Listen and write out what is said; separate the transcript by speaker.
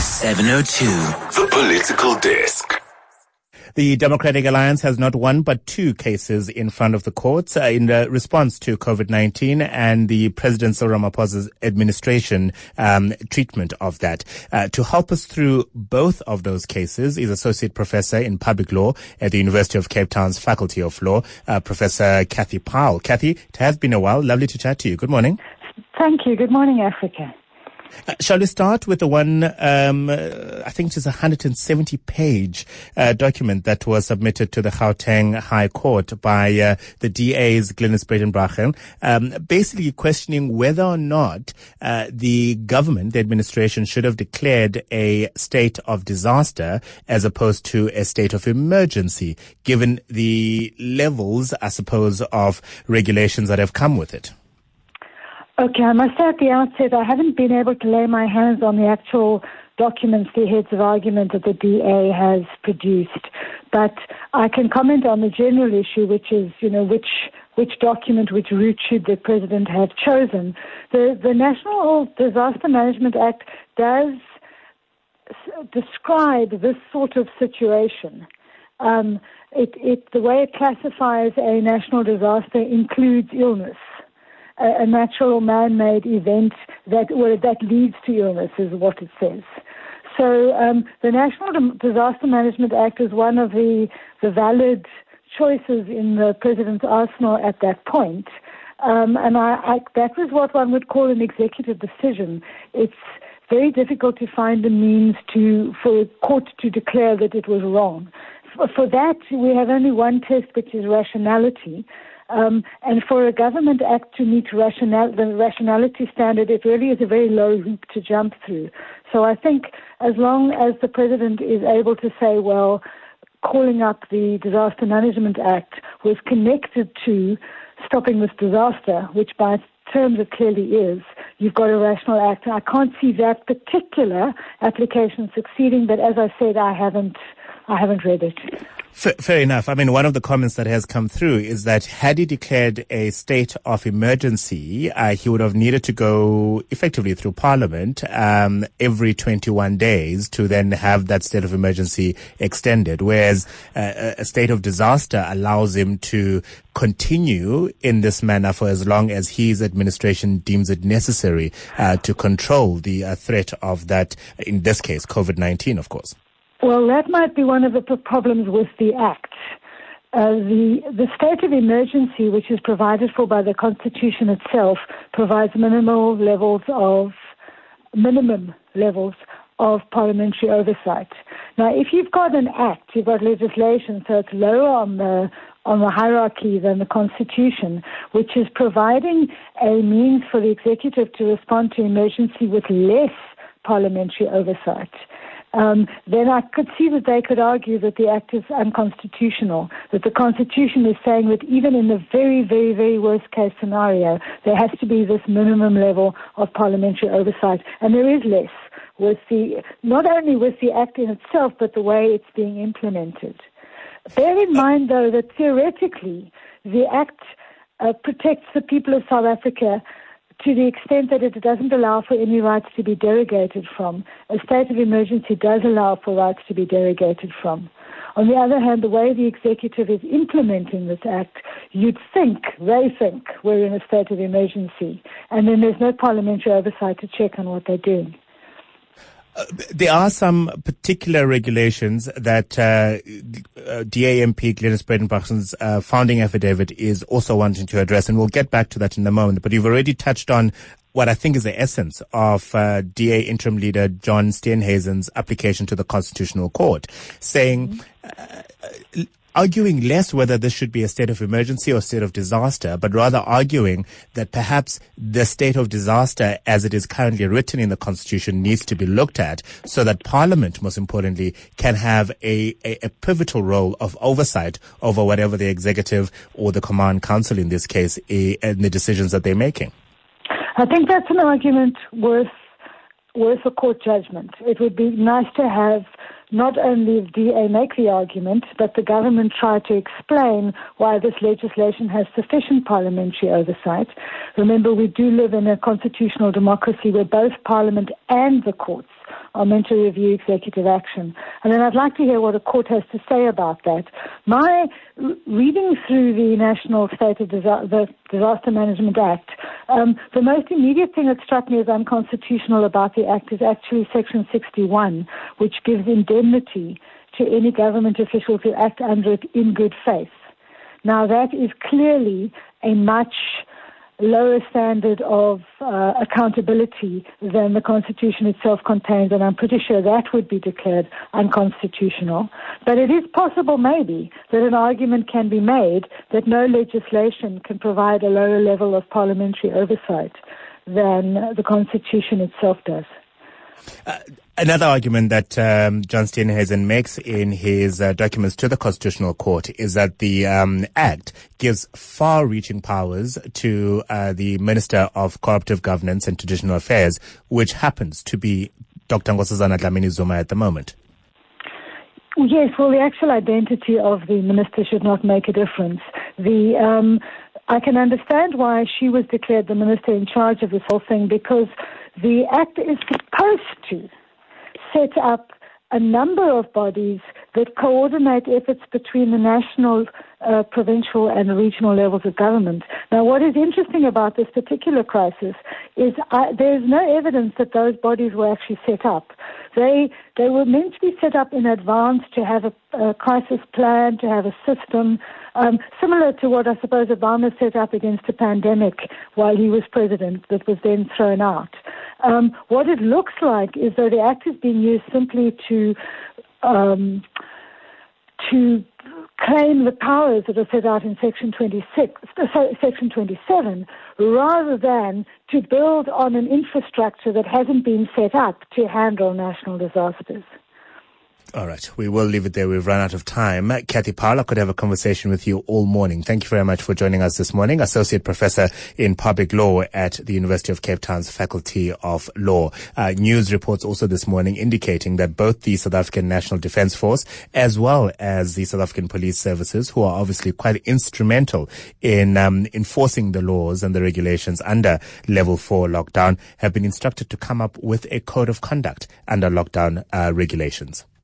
Speaker 1: 702. The Political Desk.
Speaker 2: The Democratic Alliance has not one but two cases in front of the courts uh, in response to COVID-19 and the President Cyril Ramaphosa's administration um, treatment of that. Uh, to help us through both of those cases is Associate Professor in Public Law at the University of Cape Town's Faculty of Law, uh, Professor Cathy Powell. Cathy, it has been a while. Lovely to chat to you. Good morning.
Speaker 3: Thank you. Good morning, Africa.
Speaker 2: Uh, shall we start with the one, um, uh, I think it is a 170 page uh, document that was submitted to the Gauteng High Court by uh, the DA's Glynis Breitenbach, um, basically questioning whether or not the government, the administration, should have declared a state of disaster as opposed to a state of emergency, given the levels, I suppose, of regulations that have come with it.
Speaker 3: Okay, I must say at the outset, I haven't been able to lay my hands on the actual documents, the heads of argument that the DA has produced. But I can comment on the general issue, which is, you know, which which document, which route should the president have chosen. The the National Disaster Management Act does describe this sort of situation. Um, it, it, the way it classifies a national disaster includes illness a, natural man-made event that that leads to illness is what it says. So um, the National Disaster Management Act is one of the the valid choices in the president's arsenal at that point. Um, and I, I, that was what one would call an executive decision. It's very difficult to find the means to for a court to declare that it was wrong. For, for that, we have only one test, which is rationality. Um, and for a government act to meet rational, the rationality standard, it really is a very low hoop to jump through. So I think as long as the president is able to say, well, calling up the Disaster Management Act was connected to stopping this disaster, which by terms it clearly is, you've got a rational act. I can't see that particular application succeeding, but as I said, I haven't, I haven't read it.
Speaker 2: F- fair enough. I mean, one of the comments that has come through is that had he declared a state of emergency, uh, he would have needed to go effectively through Parliament um, every 21 days to then have that state of emergency extended. Whereas uh, a state of disaster allows him to continue in this manner for as long as his administration deems it necessary uh, to control the uh, threat of that, in this case, COVID-19, of course.
Speaker 3: Well, that might be one of the problems with the Act. Uh, the, the state of emergency, which is provided for by the Constitution itself, provides minimal levels of minimum levels of parliamentary oversight. Now, if you've got an act, you've got legislation, so it's lower on the on the hierarchy than the Constitution, which is providing a means for the executive to respond to emergency with less parliamentary oversight um, then I could see that they could argue that the act is unconstitutional, that the Constitution is saying that even in the very, very, very worst case scenario, there has to be this minimum level of parliamentary oversight, and there is less with the, not only with the act in itself, but the way it's being implemented. Bear in mind, though, that theoretically, the act uh, protects the people of South Africa to the extent that it doesn't allow for any rights to be derogated from. A state of emergency does allow for rights to be derogated from. On the other hand, the way the executive is implementing this act, you'd think, they think, we're in a state of emergency. And then there's no parliamentary oversight to check on what they're doing.
Speaker 2: Uh, there are some particular regulations that uh, uh, DA MP Glynis Breitenbach's uh, founding affidavit is also wanting to address, and we'll get back to that in a moment. But you've already touched on what I think is the essence of uh, DA interim leader John Steenhuisen's application to the Constitutional Court, saying uh, arguing less whether this should be a state of emergency or state of disaster, but rather arguing that perhaps the state of disaster as it is currently written in the constitution needs to be looked at so that parliament, most importantly, can have a, a, a pivotal role of oversight over whatever the executive or the command council in this case eh, and the decisions that they're making.
Speaker 3: I think that's an argument worth worth a court judgment. It would be nice to have not only the DA make the argument, but the government try to explain why this legislation has sufficient parliamentary oversight. Remember, we do live in a constitutional democracy where both parliament and the courts are meant to review executive action. And then I'd like to hear what a court has to say about that. My reading through the National State of Disa- Disaster Management Act, um, the most immediate thing that struck me as unconstitutional about the act is actually Section 61, which gives indemnity to any government official who act under it in good faith. Now that is clearly a much lower standard of uh, accountability than the Constitution itself contains, and I'm pretty sure that would be declared unconstitutional. But it is possible, maybe, that an argument can be made that no legislation can provide a lower level of parliamentary oversight than the Constitution itself does.
Speaker 2: Uh, another argument that um, John Steenhuisen makes in his uh, documents to the Constitutional Court is that the um, Act gives far-reaching powers to uh, the Minister of Cooperative Governance and Traditional Affairs, which happens to be Dr. Nkosazana Dlamini Zuma at the moment.
Speaker 3: Yes, well, the actual identity of the minister should not make a difference. The um, I can understand why she was declared the minister in charge of this whole thing because the Act is supposed to set up a number of bodies that coordinate efforts between the national, uh, provincial, and regional levels of government. Now, what is interesting about this particular crisis is uh, there is no evidence that those bodies were actually set up. They they were meant to be set up in advance to have a, a crisis plan, to have a system, um, similar to what I suppose Obama set up against the pandemic while he was president, that was then thrown out. Um, what it looks like is that the act is being used simply to um, to claim the powers that are set out in Section 26, uh, Section 27, rather than to build on an infrastructure that hasn't been set up to handle national disasters.
Speaker 2: All right. We will leave it there. We've run out of time. Cathy Powell, I could have a conversation with you all morning. Thank you very much for joining us this morning. Associate Professor in Public Law at the University of Cape Town's Faculty of Law. Uh, news reports also this morning indicating that both the South African National Defence Force as well as the South African Police Services, who are obviously quite instrumental in um, enforcing the laws and the regulations under level four lockdown, have been instructed to come up with a code of conduct under lockdown uh, regulations.